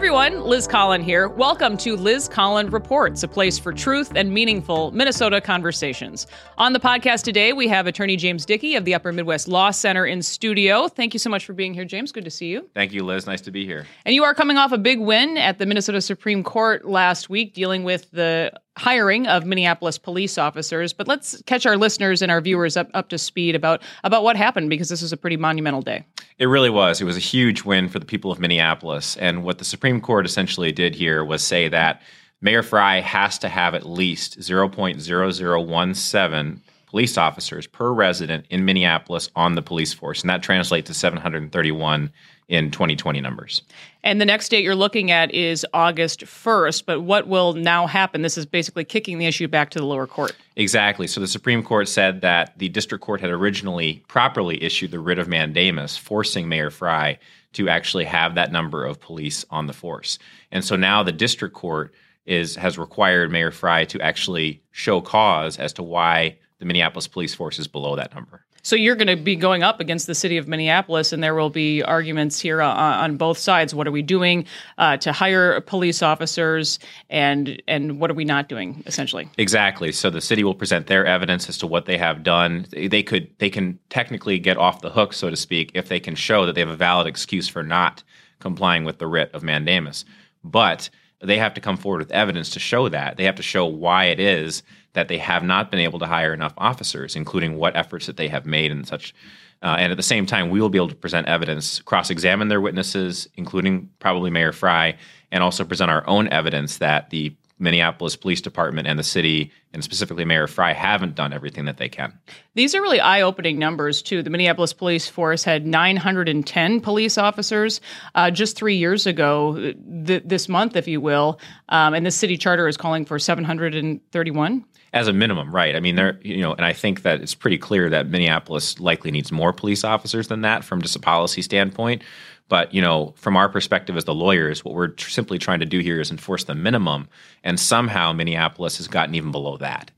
everyone, Liz Collin here. Welcome to Liz Collin Reports, a place for truth and meaningful Minnesota conversations. On the podcast today, we have attorney James Dickey of the Upper Midwest Law Center in studio. Thank you so much for being here, James. Good to see you. Thank you, Liz. Nice to be here. And you are coming off a big win at the Minnesota Supreme Court last week dealing with the hiring of Minneapolis police officers. But let's catch our listeners and our viewers up, up to speed about, about what happened because this was a pretty monumental day. It really was. It was a huge win for the people of Minneapolis. And what the Supreme Court essentially did here was say that Mayor Frey has to have at least 0.0017 police officers per resident in Minneapolis on the police force. And that translates to 731 in 2020 numbers. And the next date you're looking at is August 1st. But what will now happen? This is basically kicking the issue back to the lower court. Exactly. So the Supreme Court said that the district court had originally properly issued the writ of mandamus, forcing Mayor Frey to actually have that number of police on the force. And so now the district court is has required Mayor Frey to actually show cause as to why the Minneapolis police force is below that number. So you're going to be going up against the city of Minneapolis, and there will be arguments here on, on both sides. What are we doing uh, to hire police officers, and and what are we not doing, essentially? Exactly. So the city will present their evidence as to what they have done. They could they can technically get off the hook, so to speak, if they can show that they have a valid excuse for not complying with the writ of mandamus. But they have to come forward with evidence to show that. They have to show why it is that they have not been able to hire enough officers, including what efforts that they have made and such. Uh, and at the same time, we will be able to present evidence, cross examine their witnesses, including probably Mayor Frey, and also present our own evidence that the Minneapolis Police Department and the city, and specifically Mayor Frey, haven't done everything that they can. These are really eye opening numbers, too. The Minneapolis Police Force had 910 police officers uh, just three years ago, th- this month, if you will. Um, and the city charter is calling for 731 as a minimum, right? I mean, there, you know, and I think that it's pretty clear that Minneapolis likely needs more police officers than that from just a policy standpoint. But you know, from our perspective as the lawyers, what we're tr- simply trying to do here is enforce the minimum, and somehow Minneapolis has gotten even below that.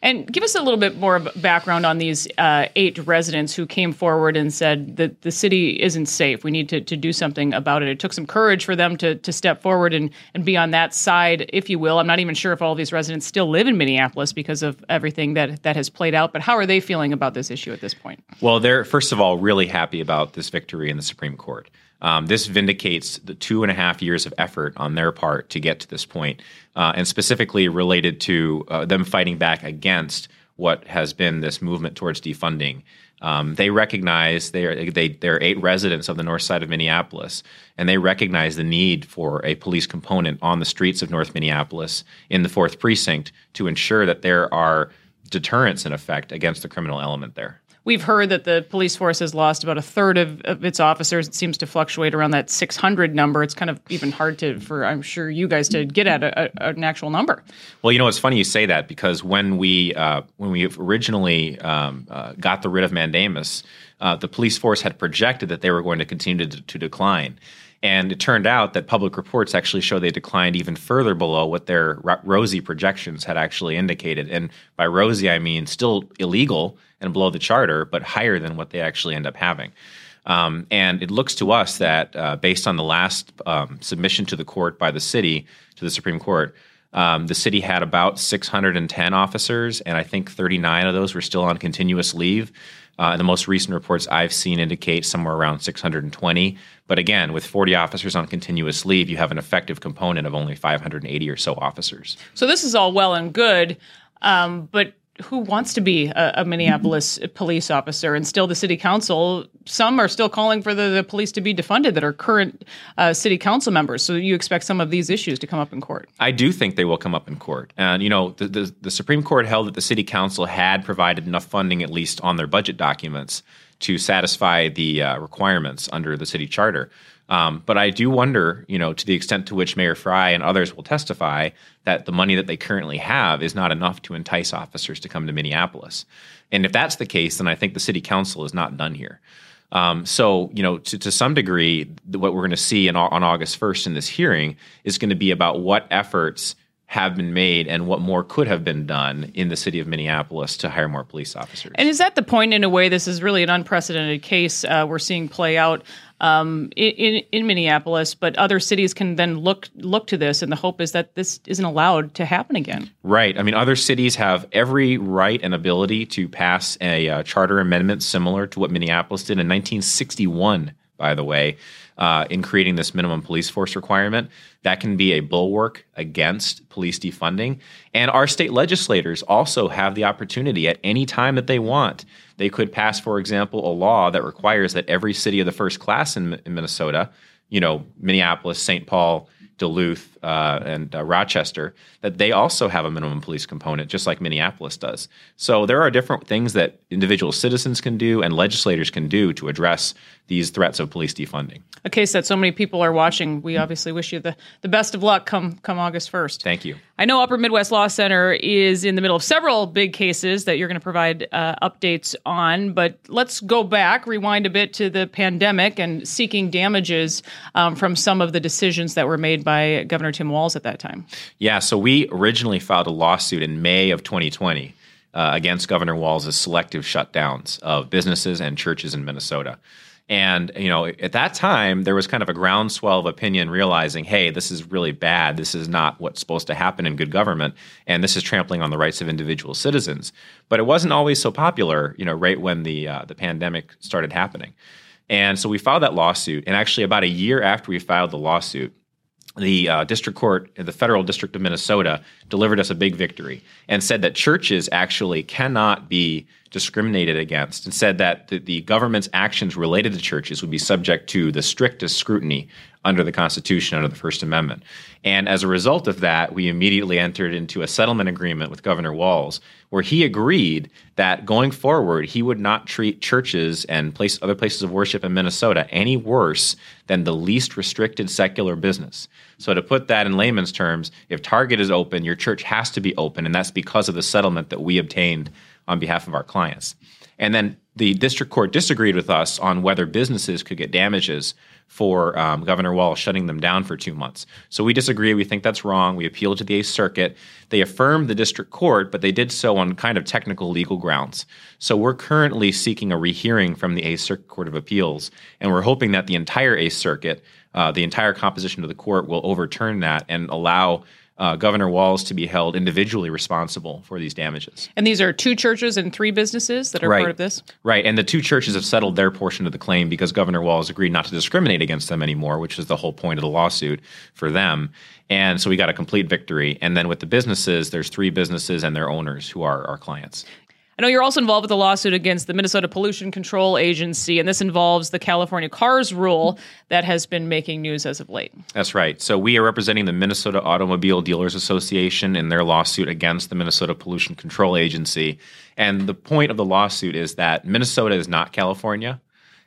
And give us a little bit more background on these uh, eight residents who came forward and said that the city isn't safe. We need to, to do something about it. It took some courage for them to, to step forward and, and be on that side, if you will. I'm not even sure if all these residents still live in Minneapolis because of everything that, that has played out, but how are they feeling about this issue at this point? Well, they're, first of all, really happy about this victory in the Supreme Court. Um, this vindicates the two and a half years of effort on their part to get to this point, uh, and specifically related to uh, them fighting back against what has been this movement towards defunding. Um, they recognize they are they they're eight residents of the north side of Minneapolis, and they recognize the need for a police component on the streets of North Minneapolis in the fourth precinct to ensure that there are deterrence in effect against the criminal element there. We've heard that the police force has lost about a third of, of, its officers. It seems to fluctuate around that 600 number. It's kind of even hard to, for I'm sure you guys to get at a, a, an actual number. Well, you know, it's funny you say that because when we uh, when we originally um, uh, got the writ of mandamus, uh, the police force had projected that they were going to continue to, to decline. And it turned out that public reports actually show they declined even further below what their rosy projections had actually indicated. And by rosy, I mean still illegal and below the charter, but higher than what they actually end up having. Um, and it looks to us that uh, based on the last um, submission to the court by the city to the Supreme Court, um, the city had about 610 officers, and I think 39 of those were still on continuous leave. Uh, the most recent reports I've seen indicate somewhere around 620. But again, with 40 officers on continuous leave, you have an effective component of only 580 or so officers. So this is all well and good, um, but who wants to be a, a, Minneapolis police officer? And still, the city council, some are still calling for the, the police to be defunded that are current uh, city council members. So you expect some of these issues to come up in court? I do think they will come up in court. And, you know, the, the, the Supreme Court held that the city council had provided enough funding, at least on their budget documents, to satisfy the uh, requirements under the city charter. Um, but I do wonder, you know, to the extent to which Mayor Frey and others will testify that the money that they currently have is not enough to entice officers to come to Minneapolis. And if that's the case, then I think the city council is not done here. Um, so, you know, to, to some degree, what we're going to see in, on August 1st in this hearing is going to be about what efforts have been made and what more could have been done in the city of Minneapolis to hire more police officers. And is that the point, in a way, this is really an unprecedented case uh, we're seeing play out um, in, in Minneapolis, but other cities can then look look to this, and the hope is that this isn't allowed to happen again. Right. I mean, other cities have every right and ability to pass a uh, charter amendment similar to what Minneapolis did in 1961 by the way, uh, in creating this minimum police force requirement. That can be a bulwark against police defunding. And our state legislators also have the opportunity at any time that they want. They could pass, for example, a law that requires that every city of the first class in, in Minnesota, you know, Minneapolis, St. Paul, Duluth, uh, and uh, Rochester, that they also have a minimum police component, just like Minneapolis does. So there are different things that individual citizens can do and legislators can do to address these threats of police defunding. A case that so many people are watching. We obviously wish you the, the best of luck come come August 1st. Thank you. I know Upper Midwest Law Center is in the middle of several big cases that you're going to provide uh, updates on, but let's go back, rewind a bit to the pandemic and seeking damages um, from some of the decisions that were made by Governor Tim Walz at that time. Yeah, so we originally filed a lawsuit in May of 2020 uh, against Governor Walz's selective shutdowns of businesses and churches in Minnesota. And you know, at that time, there was kind of a groundswell of opinion, realizing, hey, this is really bad. This is not what's supposed to happen in good government, and this is trampling on the rights of individual citizens. But it wasn't always so popular, you know, right when the uh, the pandemic started happening. And so we filed that lawsuit, and actually, about a year after we filed the lawsuit, the uh, district court the federal district of Minnesota delivered us a big victory and said that churches actually cannot be discriminated against and said that the, the, government's actions related to churches would be subject to the strictest scrutiny under the Constitution, under the First Amendment. And as a result of that, we immediately entered into a settlement agreement with Governor Walz, where he agreed that going forward, he would not treat churches and place, other places of worship in Minnesota any worse than the least restricted secular business. So, to put that in layman's terms, if Target is open, your church has to be open, and that's because of the settlement that we obtained on behalf of our clients. And then the district court disagreed with us on whether businesses could get damages for um, Governor Walz shutting them down for two months. So we disagree. We think that's wrong. We appealed to the Eighth Circuit. They affirmed the district court, but they did so on kind of technical legal grounds. So we're currently seeking a rehearing from the Eighth Circuit Court of Appeals, and we're hoping that the entire Eighth Circuit, uh, the entire composition of the court, will overturn that and allow uh, Governor Walz to be held individually responsible for these damages. And these are two churches and three businesses that are right. part of this? Right. And the two churches have settled their portion of the claim because Governor Walz agreed not to discriminate against them anymore, which is the whole point of the lawsuit for them. And so we got a complete victory. And then with the businesses, there's three businesses and their owners who are our clients. I know you're also involved with a lawsuit against the Minnesota Pollution Control Agency, and this involves the California CARS rule that has been making news as of late. That's right. So we are representing the Minnesota Automobile Dealers Association in their lawsuit against the Minnesota Pollution Control Agency. And the point of the lawsuit is that Minnesota is not California,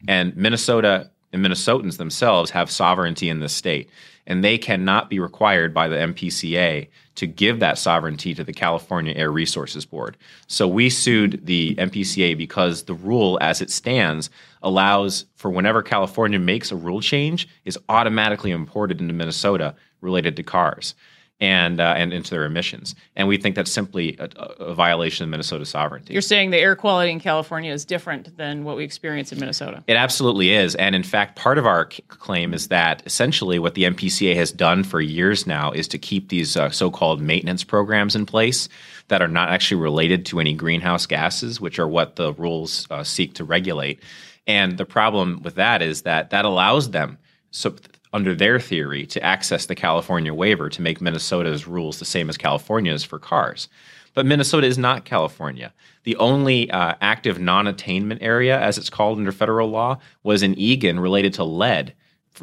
and Minnesota and Minnesotans themselves have sovereignty in the state and they cannot be required by the MPCA to give that sovereignty to the California Air Resources Board. So we sued the MPCA because the rule as it stands allows for whenever California makes a rule change is automatically imported into Minnesota related to cars and uh, and into their emissions. And we think that's simply a, a, violation of Minnesota sovereignty. You're saying the air quality in California is different than what we experience in Minnesota. It absolutely is. And in fact, part of our c- claim is that essentially what the MPCA has done for years now is to keep these uh, so-called maintenance programs in place that are not actually related to any greenhouse gases, which are what the rules uh, seek to regulate. And the problem with that is that that allows them so under their theory, to access the California waiver to make Minnesota's rules the same as California's for cars. But Minnesota is not California. The only uh, active non attainment area, as it's called under federal law, was in Eagan related to lead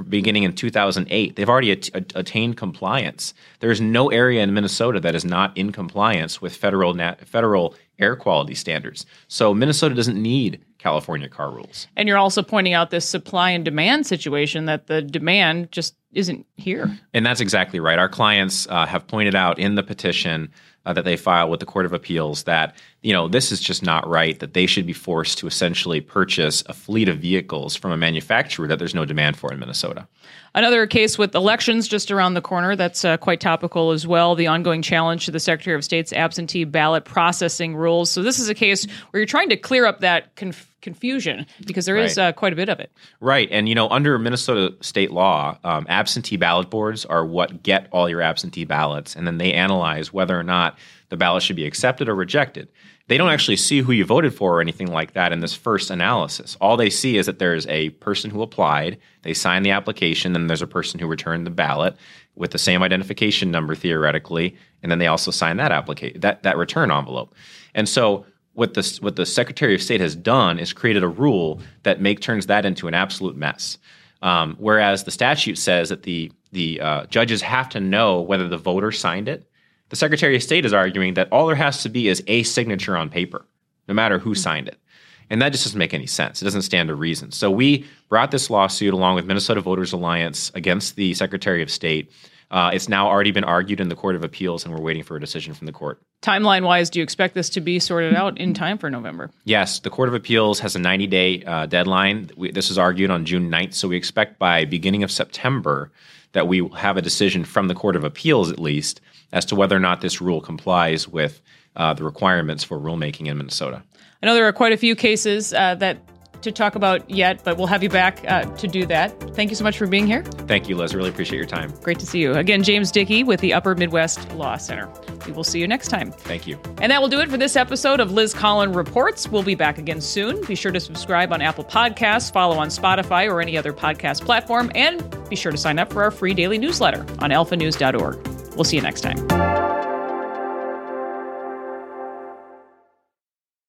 beginning in 2008. They've already at- attained compliance. There's no area in Minnesota that is not in compliance with federal nat- federal air quality standards. So Minnesota doesn't need California car rules. And you're also pointing out this supply and demand situation that the demand just isn't here. And that's exactly right. Our clients uh, have pointed out in the petition uh, that they filed with the Court of Appeals that you know, this is just not right that they should be forced to essentially purchase a fleet of vehicles from a manufacturer that there's no demand for in Minnesota. Another case with elections just around the corner that's uh, quite topical as well the ongoing challenge to the Secretary of State's absentee ballot processing rules. So, this is a case where you're trying to clear up that conf- confusion because there is Right. uh, quite a bit of it. Right. And, you know, under Minnesota state law, um, absentee ballot boards are what get all your absentee ballots, and then they analyze whether or not the ballot should be accepted or rejected. They don't actually see who you voted for or anything like that in this first analysis. All they see is that there's a person who applied, they signed the application, and there's a person who returned the ballot with the same identification number theoretically, and then they also sign that application that, that return envelope. And so what the what the Secretary of State has done is created a rule that make turns that into an absolute mess. Um, whereas the statute says that the the uh, judges have to know whether the voter signed it. The Secretary of State is arguing that all there has to be is a signature on paper, no matter who signed it. And that just doesn't make any sense. It doesn't stand to reason. So we brought this lawsuit along with Minnesota Voters Alliance against the Secretary of State. Uh, it's now already been argued in the Court of Appeals, and we're waiting for a decision from the court. Timeline wise, do you expect this to be sorted out in time for November? Yes, the Court of Appeals has a 90 day uh, deadline. We, this is argued on June 9th, so we expect by beginning of September that we have a decision from the Court of Appeals at least as to whether or not this rule complies with uh, the requirements for rulemaking in Minnesota. I know there are quite a few cases uh, that to talk about yet, but we'll have you back uh, to do that. Thank you so much for being here. Thank you, Liz. Really appreciate your time. Great to see you. Again, James Dickey with the Upper Midwest Law Center. We will see you next time. Thank you. And that will do it for this episode of Liz Collin Reports. We'll be back again soon. Be sure to subscribe on Apple Podcasts, follow on Spotify or any other podcast platform, and be sure to sign up for our free daily newsletter on alphanews.org. We'll see you next time.